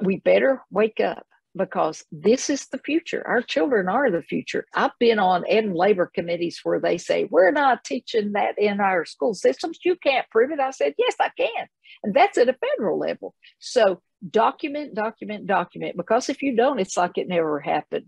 we better wake up because this is the future. Our children are the future. I've been on ed and labor committees where they say, We're not teaching that in our school systems. You can't prove it. I said, Yes, I can. And that's at a federal level. So document, document, document, because if you don't, it's like it never happened.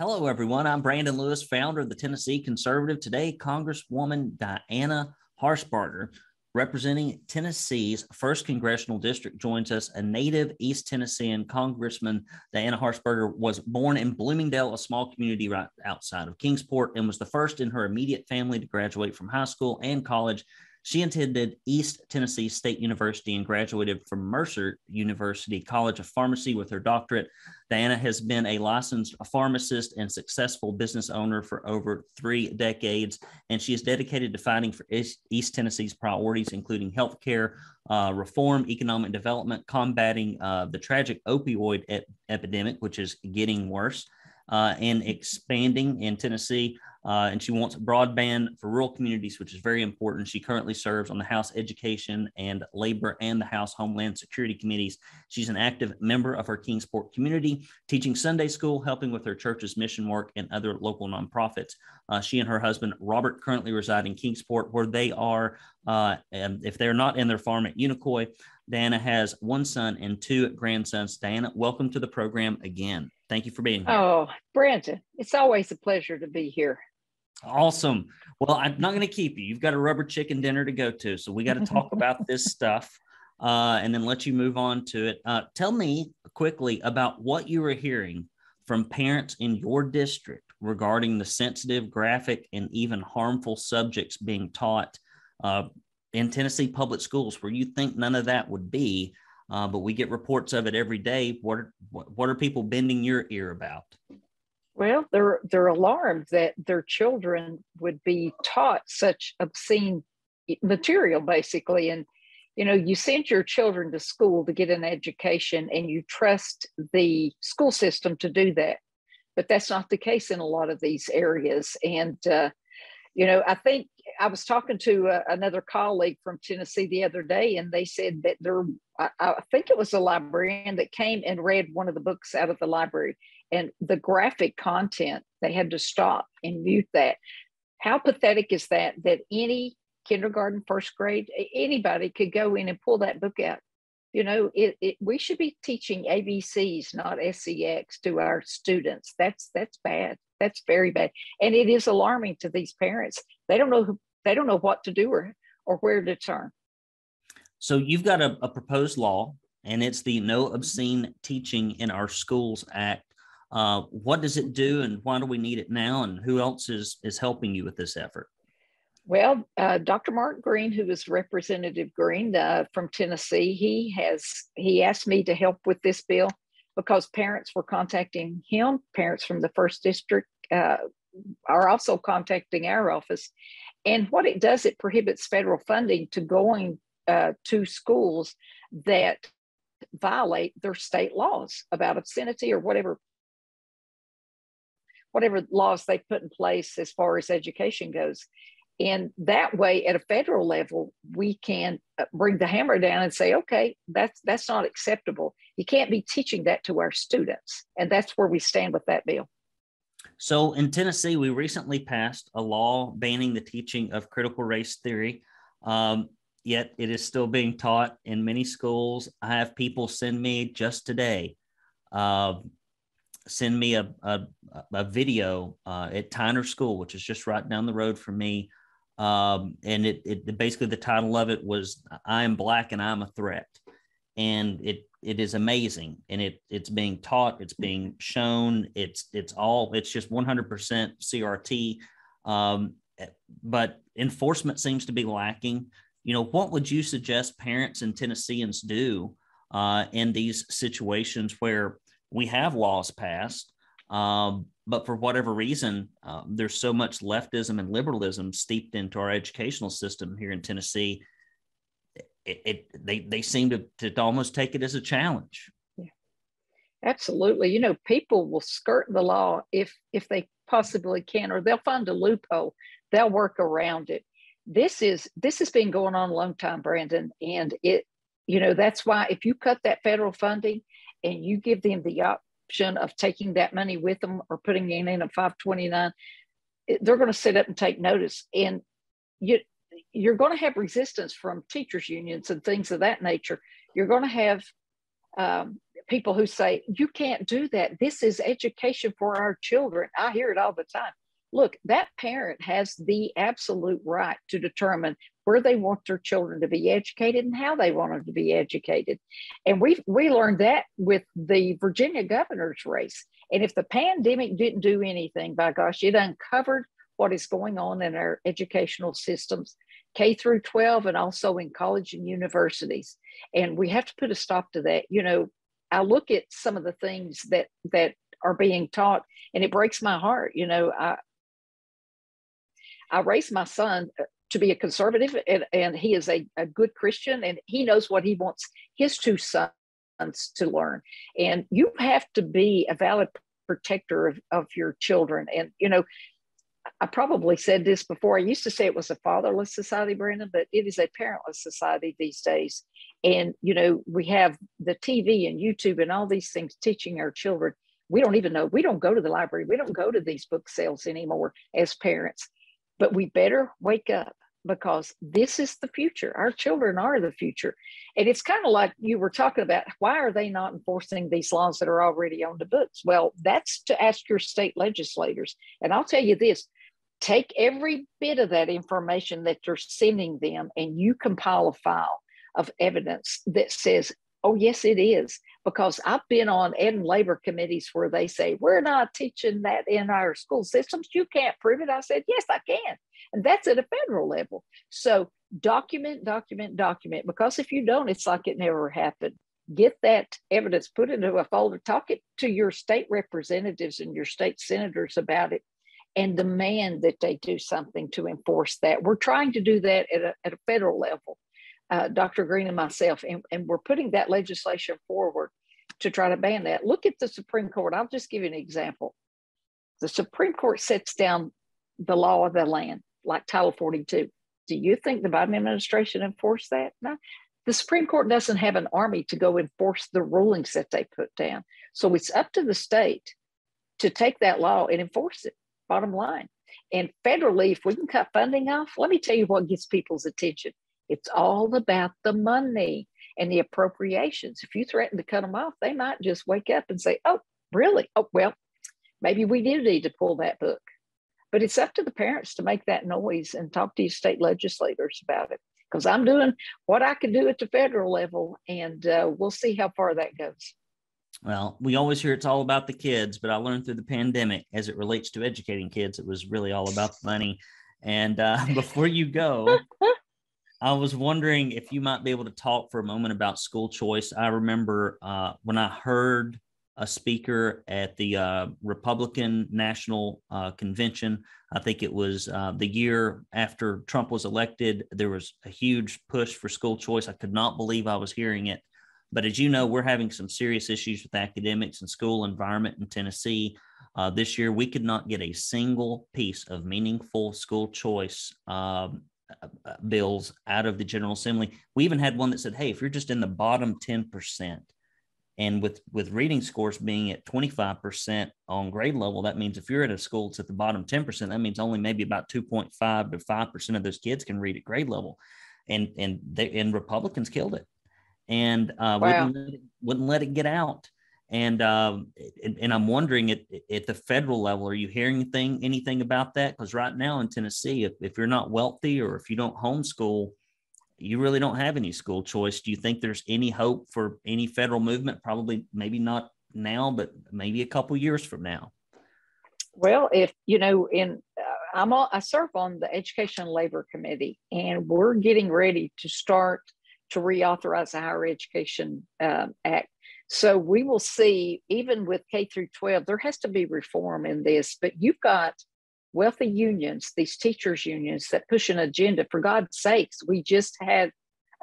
Hello, everyone. I'm Brandon Lewis, founder of the Tennessee Conservative. Today, Congresswoman Diana Harshbarger, representing Tennessee's first congressional district, joins us. A native East Tennessean Congressman, Diana Harshbarger was born in Bloomingdale, a small community right outside of Kingsport, and was the first in her immediate family to graduate from high school and college she attended East Tennessee State University and graduated from Mercer University College of Pharmacy with her doctorate. Diana has been a licensed pharmacist and successful business owner for over three decades, and she is dedicated to fighting for East Tennessee's priorities, including healthcare uh, reform, economic development, combating uh, the tragic opioid ep- epidemic, which is getting worse, uh, and expanding in Tennessee uh, and she wants broadband for rural communities, which is very important. She currently serves on the House Education and Labor and the House Homeland Security Committees. She's an active member of her Kingsport community, teaching Sunday school, helping with her church's mission work, and other local nonprofits. Uh, she and her husband, Robert, currently reside in Kingsport, where they are, uh, if they're not in their farm at Unicoi, Diana has one son and two grandsons. Diana, welcome to the program again. Thank you for being here. Oh, Brandon, it's always a pleasure to be here. Awesome. Well, I'm not going to keep you. You've got a rubber chicken dinner to go to. So we got to talk about this stuff uh, and then let you move on to it. Uh, tell me quickly about what you were hearing from parents in your district regarding the sensitive, graphic, and even harmful subjects being taught uh, in Tennessee public schools, where you think none of that would be. Uh, but we get reports of it every day. What are, what are people bending your ear about? Well, they're they're alarmed that their children would be taught such obscene material, basically. And you know, you send your children to school to get an education, and you trust the school system to do that. But that's not the case in a lot of these areas. And uh, you know, I think I was talking to uh, another colleague from Tennessee the other day, and they said that there, I, I think it was a librarian that came and read one of the books out of the library, and the graphic content, they had to stop and mute that. How pathetic is that? That any kindergarten, first grade, anybody could go in and pull that book out. You know, it, it, we should be teaching ABCs, not SEX, to our students. That's that's bad. That's very bad, and it is alarming to these parents. They don't know who, they don't know what to do or or where to turn. So you've got a, a proposed law, and it's the No Obscene Teaching in Our Schools Act. Uh, what does it do, and why do we need it now? And who else is is helping you with this effort? Well, uh, Dr. Mark Green, who is Representative Green uh, from Tennessee, he has he asked me to help with this bill because parents were contacting him. Parents from the first district uh, are also contacting our office, and what it does, it prohibits federal funding to going uh, to schools that violate their state laws about obscenity or whatever whatever laws they put in place as far as education goes. And that way, at a federal level, we can uh, bring the hammer down and say, okay, that's that's not acceptable. You can't be teaching that to our students, and that's where we stand with that bill. So, in Tennessee, we recently passed a law banning the teaching of critical race theory. Um, yet, it is still being taught in many schools. I have people send me just today uh, send me a, a, a video uh, at Tyner School, which is just right down the road from me. Um, and it, it basically the title of it was "I am black and I'm a threat," and it it is amazing, and it it's being taught, it's being shown, it's it's all it's just 100% CRT, um, but enforcement seems to be lacking. You know, what would you suggest parents and Tennesseans do uh, in these situations where we have laws passed, um, but for whatever reason, um, there's so much leftism and liberalism steeped into our educational system here in Tennessee. It, it they they seem to, to almost take it as a challenge. Yeah, absolutely. You know, people will skirt the law if if they possibly can, or they'll find a loophole. They'll work around it. This is this has been going on a long time, Brandon, and it, you know, that's why if you cut that federal funding and you give them the option of taking that money with them or putting it in a 529, they're going to sit up and take notice. And you you're going to have resistance from teachers unions and things of that nature. You're going to have um, people who say, you can't do that. This is education for our children. I hear it all the time. Look, that parent has the absolute right to determine where they want their children to be educated and how they want them to be educated. And we we learned that with the Virginia governor's race. And if the pandemic didn't do anything, by gosh, it uncovered what is going on in our educational systems, K through 12, and also in college and universities. And we have to put a stop to that. You know, I look at some of the things that that are being taught, and it breaks my heart. You know, I I raised my son uh, to be a conservative, and, and he is a, a good Christian, and he knows what he wants his two sons to learn. And you have to be a valid protector of, of your children. And, you know, I probably said this before. I used to say it was a fatherless society, Brandon, but it is a parentless society these days. And, you know, we have the TV and YouTube and all these things teaching our children. We don't even know. We don't go to the library. We don't go to these book sales anymore as parents. But we better wake up because this is the future. Our children are the future. And it's kind of like you were talking about why are they not enforcing these laws that are already on the books? Well, that's to ask your state legislators. And I'll tell you this take every bit of that information that you're sending them and you compile a file of evidence that says, oh, yes, it is. Because I've been on ed and labor committees where they say, we're not teaching that in our school systems. You can't prove it. I said, yes, I can. And that's at a federal level. So document, document, document, because if you don't, it's like it never happened. Get that evidence, put it into a folder, talk it to your state representatives and your state senators about it, and demand that they do something to enforce that. We're trying to do that at a, at a federal level, uh, Dr. Green and myself, and, and we're putting that legislation forward to try to ban that. Look at the Supreme Court. I'll just give you an example. The Supreme Court sets down the law of the land, like Title 42. Do you think the Biden administration enforced that? No. The Supreme Court doesn't have an army to go enforce the rulings that they put down. So it's up to the state to take that law and enforce it bottom line. And federally, if we can cut funding off, let me tell you what gets people's attention. It's all about the money and the appropriations. If you threaten to cut them off, they might just wake up and say, oh, really? Oh, well, maybe we do need to pull that book. But it's up to the parents to make that noise and talk to your state legislators about it. Because I'm doing what I can do at the federal level, and uh, we'll see how far that goes. Well, we always hear it's all about the kids, but I learned through the pandemic as it relates to educating kids, it was really all about the money. And uh, before you go, I was wondering if you might be able to talk for a moment about school choice. I remember uh, when I heard a speaker at the uh, Republican National uh, Convention. I think it was uh, the year after Trump was elected. There was a huge push for school choice. I could not believe I was hearing it. But as you know, we're having some serious issues with academics and school environment in Tennessee. Uh, this year, we could not get a single piece of meaningful school choice um, bills out of the General Assembly. We even had one that said, "Hey, if you're just in the bottom ten percent." And with, with reading scores being at 25% on grade level, that means if you're at a school that's at the bottom 10%, that means only maybe about 2.5 to 5% of those kids can read at grade level. And and they and Republicans killed it and uh, wow. wouldn't, let it, wouldn't let it get out. And, um, and, and I'm wondering at, at the federal level, are you hearing anything anything about that? Because right now in Tennessee, if, if you're not wealthy or if you don't homeschool, you really don't have any school choice. Do you think there's any hope for any federal movement? Probably, maybe not now, but maybe a couple years from now. Well, if you know, in uh, I'm all, I serve on the Education and Labor Committee, and we're getting ready to start to reauthorize the Higher Education uh, Act. So we will see, even with K through 12, there has to be reform in this, but you've got wealthy unions, these teachers' unions that push an agenda. For God's sakes, we just had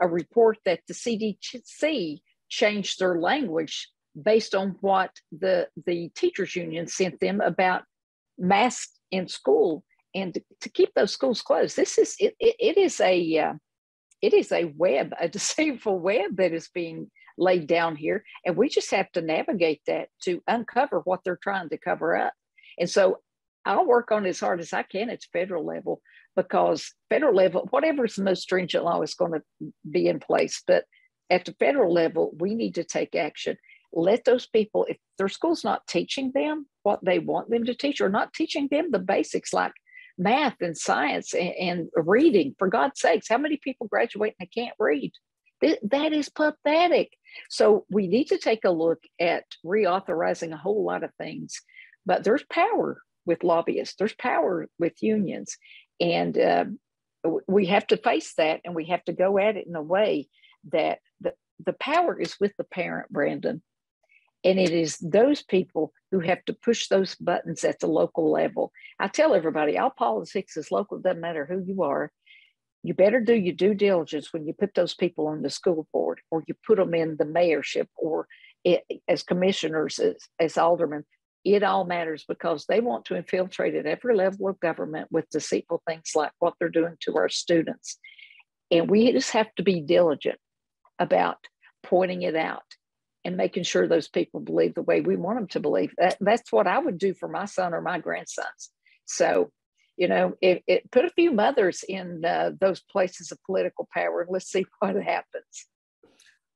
a report that the CDC changed their language based on what the, the teachers' union sent them about masks in school and to, keep those schools closed. This is it, it, it is a uh, it is a web, a deceitful web that is being laid down here, and we just have to navigate that to uncover what they're trying to cover up. And so I'll work on as hard as I can at federal level because federal level, whatever's the most stringent law is going to be in place. But at the federal level, we need to take action. Let those people, if their school's not teaching them what they want them to teach, or not teaching them the basics like math and science and, and reading, for God's sakes, how many people graduate and they can't read? That is pathetic. So we need to take a look at reauthorizing a whole lot of things. But there's power with lobbyists, there's power with unions. And uh, we have to face that and we have to go at it in a way that the, the power is with the parent, Brandon. And it is those people who have to push those buttons at the local level. I tell everybody, all politics is local, doesn't matter who you are. You better do your due diligence when you put those people on the school board or you put them in the mayorship or it, as commissioners, as, as aldermen it all matters because they want to infiltrate at every level of government with deceitful things like what they're doing to our students. And we just have to be diligent about pointing it out and making sure those people believe the way we want them to believe. That, that's what I would do for my son or my grandsons. So, you know, it, it put a few mothers in uh, those places of political power let's see what happens.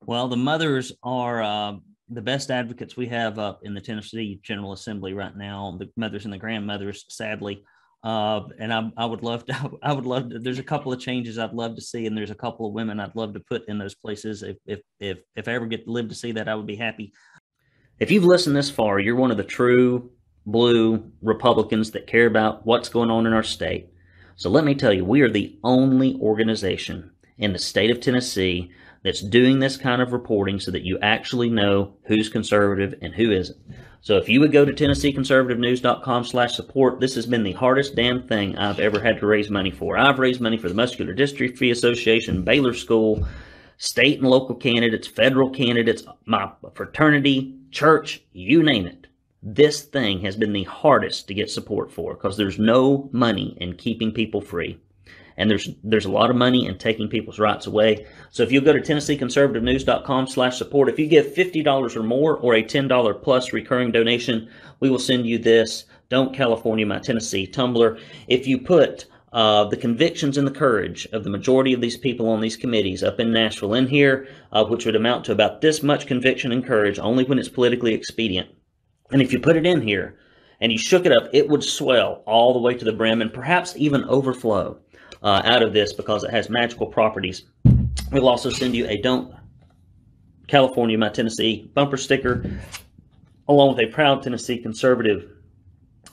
Well, the mothers are uh, the best advocates we have up in the Tennessee General Assembly right now, the mothers and the grandmothers, sadly. Uh, and I, I would love to, I would love to, there's a couple of changes I'd love to see. And there's a couple of women I'd love to put in those places. If, if, if, if I ever get to live to see that, I would be happy. If you've listened this far, you're one of the true blue Republicans that care about what's going on in our state. So let me tell you, we are the only organization in the state of Tennessee that's doing this kind of reporting so that you actually know who's conservative and who isn't. So if you would go to TennesseeConservativeNews.com slash support, this has been the hardest damn thing I've ever had to raise money for. I've raised money for the Muscular Dystrophy Association, Baylor School, state and local candidates, federal candidates, my fraternity, church, you name it. This thing has been the hardest to get support for because there's no money in keeping people free and there's there's a lot of money in taking people's rights away. So if you go to TennesseeConservativeNews.com slash support, if you give $50 or more or a $10 plus recurring donation, we will send you this Don't California My Tennessee tumbler. If you put uh, the convictions and the courage of the majority of these people on these committees up in Nashville in here, uh, which would amount to about this much conviction and courage only when it's politically expedient. And if you put it in here and you shook it up, it would swell all the way to the brim and perhaps even overflow uh, out of this because it has magical properties. We'll also send you a Don't California, My Tennessee bumper sticker, along with a Proud Tennessee Conservative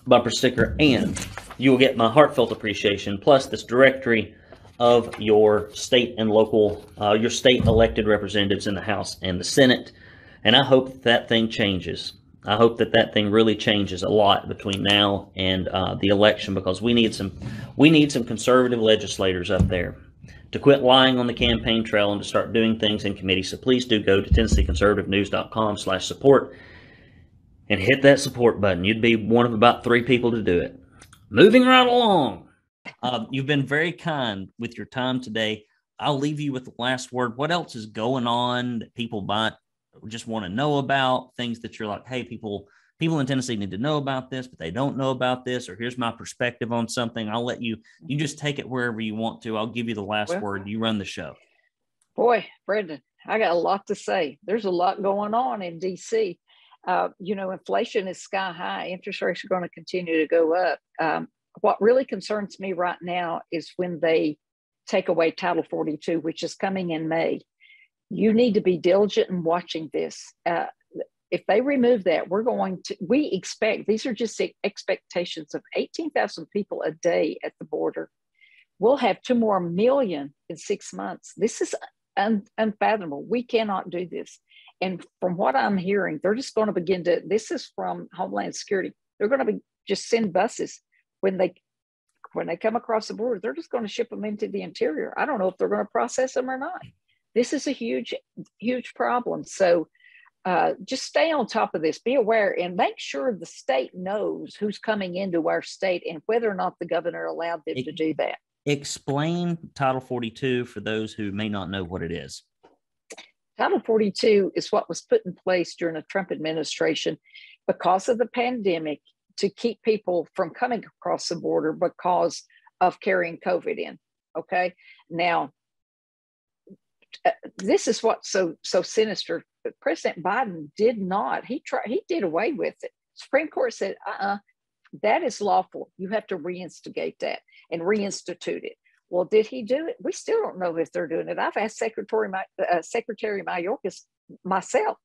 bumper sticker, and you will get my heartfelt appreciation, plus this directory of your state and local, uh, your state elected representatives in the House and the Senate. And I hope that, that thing changes. I hope that that thing really changes a lot between now and uh, the election because we need some we need some conservative legislators up there to quit lying on the campaign trail and to start doing things in committee. So please do go to TennesseeConservativeNews.com slash support and hit that support button. You'd be one of about three people to do it. Moving right along. Uh, you've been very kind with your time today. I'll leave you with the last word. What else is going on that people might just want to know about things that you're like, hey, people people in Tennessee need to know about this, but they don't know about this, or here's my perspective on something. I'll let you you just take it wherever you want to. I'll give you the last well, word. You run the show. Boy, Brandon, I got a lot to say. There's a lot going on in DC. Uh, you know, inflation is sky high. Interest rates are going to continue to go up. Um, what really concerns me right now is when they take away Title 42, which is coming in May you need to be diligent in watching this. Uh, if they remove that, we're going to, we expect, these are just expectations of 18,000 people a day at the border. We'll have two more million in six months. This is un, unfathomable. We cannot do this. And from what I'm hearing, they're just going to begin to, this is from Homeland Security. They're going to be just send buses when they when they come across the border, they're just going to ship them into the interior. I don't know if they're going to process them or not this is a huge, huge problem. So uh, just stay on top of this, be aware, and make sure the state knows who's coming into our state and whether or not the governor allowed them it, to do that. Explain Title 42 for those who may not know what it is. Title 42 is what was put in place during the Trump administration because of the pandemic to keep people from coming across the border because of carrying COVID in. Okay. Now, this is what's so so sinister President Biden did not. He tried. He did away with it. Supreme Court said, "Uh-uh, that is lawful. You have to reinstigate that and reinstitute it." Well, did he do it? We still don't know if they're doing it. I've asked Secretary uh, Secretary Mayorkas myself,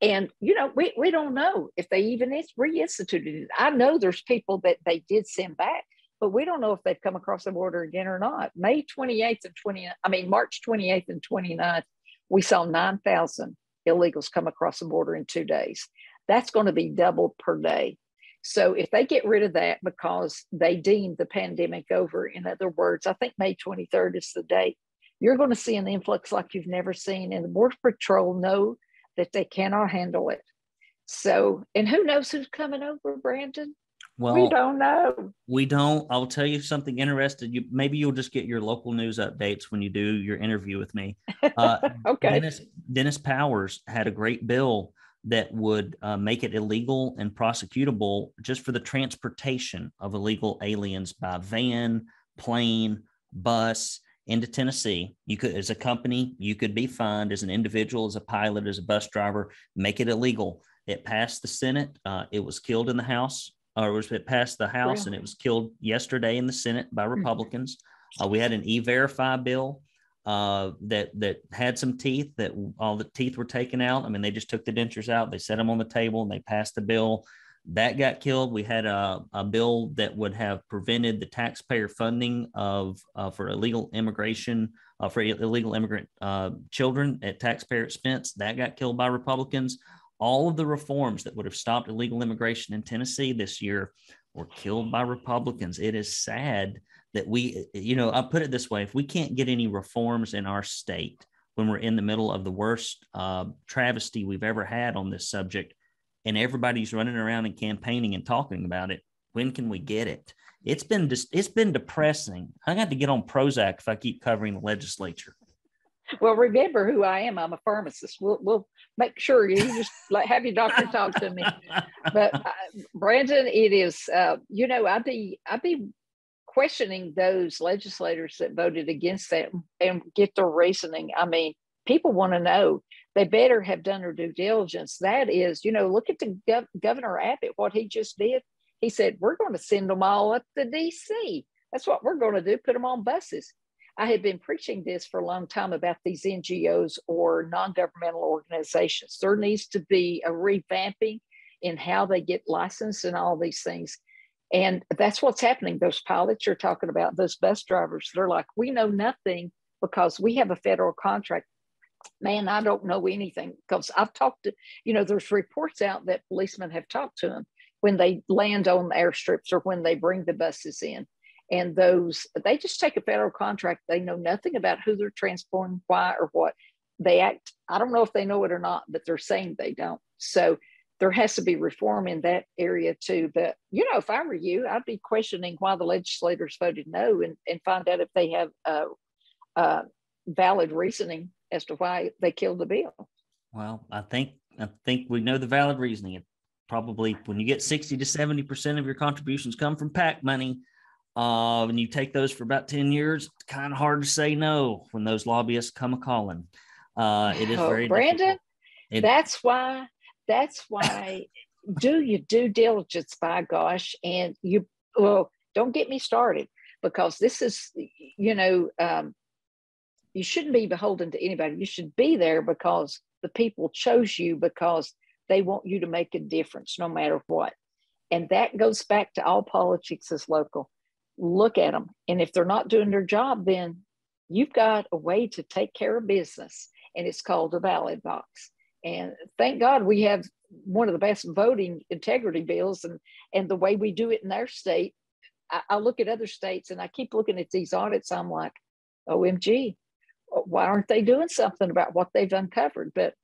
and you know we we don't know if they even reinstituted it. I know there's people that they did send back, but we don't know if they've come across the border again or not. May 28th and 20, I mean March 28th and 29th, we saw 9,000 illegals come across the border in two days. That's going to be double per day. So if they get rid of that because they deem the pandemic over, in other words, I think May 23rd is the date, you're going to see an influx like you've never seen. And the Border Patrol know that they cannot handle it. So, and who knows who's coming over, Brandon? Well, we don't know. We don't. I'll tell you something interesting. You maybe you'll just get your local news updates when you do your interview with me. Uh, okay. Dennis Dennis Powers had a great bill that would uh, make it illegal and prosecutable just for the transportation of illegal aliens by van, plane, bus into Tennessee. You could, as a company, you could be fined as an individual, as a pilot, as a bus driver, make it illegal. It passed the Senate. Uh, it was killed in the House or was it passed the House and it was killed yesterday in the Senate by hmm. Republicans. Uh, we had an e-verify bill uh, that that had some teeth that all the teeth were taken out. I mean, they just took the dentures out, they set them on the table, and they passed the bill. That got killed. We had a, a bill that would have prevented the taxpayer funding of uh, for illegal immigration uh, for illegal immigrant uh, children at taxpayer expense. That got killed by Republicans all of the reforms that would have stopped illegal immigration in Tennessee this year were killed by Republicans. It is sad that we, you know, I put it this way if we can't get any reforms in our state when we're in the middle of the worst uh, travesty we've ever had on this subject, and everybody's running around and campaigning and talking about it, when can we get it? It's been just, it's been depressing. I got to get on Prozac if I keep covering the legislature well, remember who I am. I'm a pharmacist. We'll, we'll make sure you just have your doctor talk to me. But uh, Brandon, it is, uh, you know, I'd be, I'd be questioning those legislators that voted against that and get their reasoning. I mean, people want to know. They better have done their due diligence. That is, you know, look at the gov- Governor Abbott, what he just did. He said, we're going to send them all up to DC. That's what we're going to do, put them on buses. I had been preaching this for a long time about these NGOs or non governmental organizations. There needs to be a revamping in how they get licensed and all these things. And that's what's happening. Those pilots you're talking about, those bus drivers, they're like, we know nothing because we have a federal contract. Man, I don't know anything because I've talked to, you know, there's reports out that policemen have talked to them when they land on airstrips or when they bring the buses in and those they just take a federal contract. They know nothing about who they're transporting why or what. They act i don't know if they know it or not but they're saying they don't. So there has to be reform in that area too. But you know if i were you i'd be questioning why the legislators voted no and, and find out if they have a, a valid reasoning as to why they killed the bill. Well i think i think we know the valid reasoning. Probably when you get 60 to 70 percent of your contributions come from pac money uh, and you take those for about 10 years, it's kind of hard to say no when those lobbyists come a calling. Uh, it is oh, very Brandon. It, that's why, that's why do your due diligence, by gosh. And you, well, don't get me started because this is, you know, um, you shouldn't be beholden to anybody. You should be there because the people chose you because they want you to make a difference no matter what. And that goes back to all politics is local look at them. And if they're not doing their job, then you've got a way to take care of business, and it's called a ballot box. And thank God we have one of the best voting integrity bills, and and the way we do it in our state. I, I look at other states, and I keep looking at these audits. I'm like, OMG, why aren't they doing something about what they've uncovered? But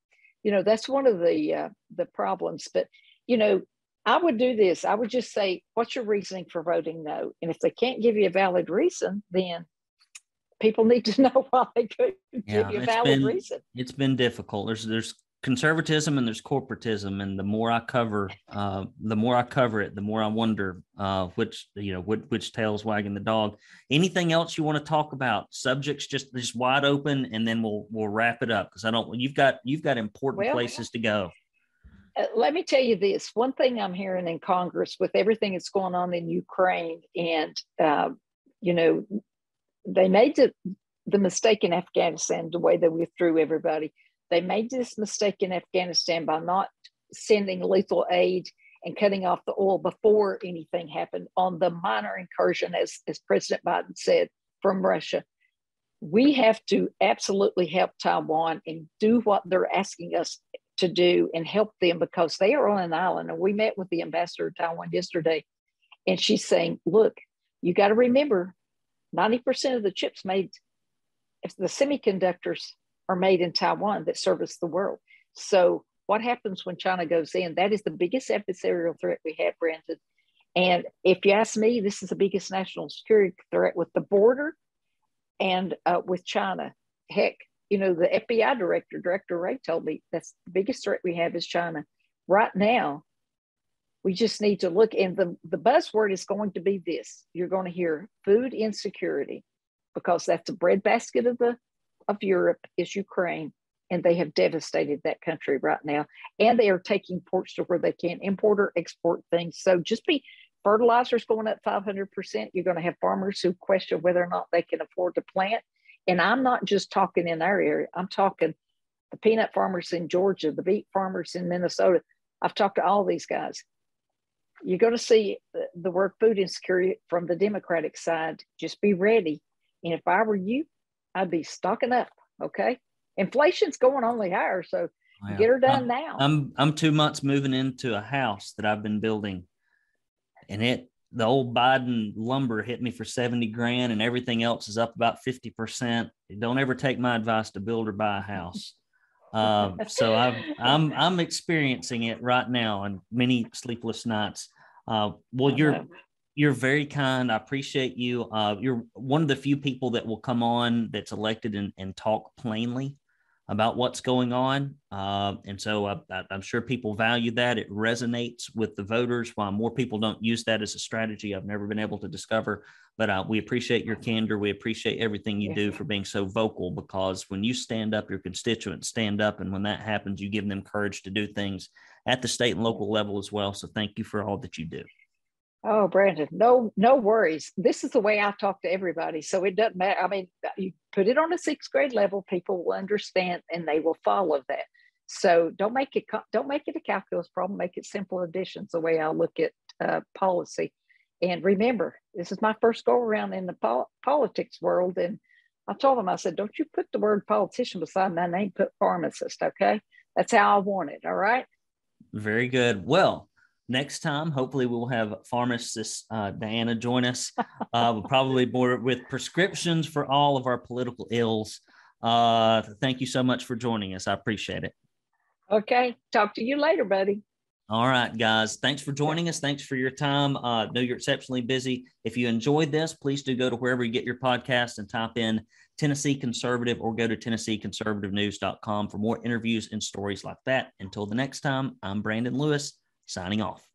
you know that's one of the uh, the problems but you know i would do this. I would just say what's your reasoning for voting no? And if they can't give you a valid reason then people need to know why they couldn't yeah, give you a valid been, reason. it's been difficult. There's there's conservatism and there's corporatism and the more i cover uh, the more i cover it the more i wonder uh, which you know which, which tail's wagging the dog. Anything else you want to talk about? Subjects just just wide open and then we'll we'll wrap it up because i don't you've got you've got important well, places to go let me tell you this one thing i'm hearing in congress with everything that's going on in ukraine and uh, you know they made the, the mistake in afghanistan the way they withdrew everybody they made this mistake in Afghanistan by not sending lethal aid and cutting off the oil before anything happened on the minor incursion, as, as President Biden said, from Russia. We have to absolutely help Taiwan and do what they're asking us to do and help them because they are on an island. And we met with the ambassador of Taiwan yesterday, and she's saying, look, you got to remember 90% of the chips made, if the semiconductors are made in Taiwan that service the world. So, what happens when China goes in? That is the biggest adversarial threat we have, Brandon. And if you ask me, this is the biggest national security threat with the border and uh, with China. Heck, you know, the FBI director, Director Wray, told me that's the biggest threat we have is China. Right now, we just need to look, and the, the buzzword is going to be this you're going to hear food insecurity because that's the breadbasket of the of Europe is Ukraine, and they have devastated that country right now. And they are taking ports to where they can't import or export things. So just be fertilizers going up 500%. You're going to have farmers who question whether or not they can afford to plant. And I'm not just talking in our area, I'm talking the peanut farmers in Georgia, the beet farmers in Minnesota. I've talked to all these guys. You're going to see the word food insecurity from the Democratic side. Just be ready. And if I were you, I'd be stocking up. Okay. Inflation's going only higher. So wow. get her done I'm, now. I'm I'm two months moving into a house that I've been building. And it the old Biden lumber hit me for 70 grand and everything else is up about 50%. Don't ever take my advice to build or buy a house. Um, so i am I'm I'm experiencing it right now and many sleepless nights. Uh, well, you're you're very kind. I appreciate you. Uh, you're one of the few people that will come on that's elected and, and talk plainly about what's going on. Uh, and so I, am sure people value that. It resonates with the voters. While more people don't use that as a strategy, I've never been able to discover. But uh, we appreciate your candor. We appreciate everything you do for being so vocal because when you stand up, your constituents stand up. And when that happens, you give them courage to do things at the state and local level as well. So thank you for all that you do. Oh, Brandon, no, no worries. This is the way I talk to everybody. So it doesn't matter. I mean, you put it on a sixth grade level, people will understand and they will follow that. So don't make it don't make it a calculus problem. Make it simple additions. The way I look at uh, policy. And remember, this is my first go around in the pol- politics world. And I told them, I said, don't you put the word politician beside my name. Put pharmacist. Okay, that's how I want it. All right. Very good. Well, next time hopefully we'll have pharmacist uh, diana join us uh, we'll probably more with prescriptions for all of our political ills. Uh, thank you so much for joining us. I appreciate it. Okay talk to you later buddy. All right guys. Thanks for joining us. Thanks for your time. Uh know you're exceptionally busy. If you enjoyed this please do go to wherever you get your podcast and type in tennessee conservative or go to tennesseeconservativenews.com for more interviews and stories like that. Until the next time i'm brandon lewis signing off.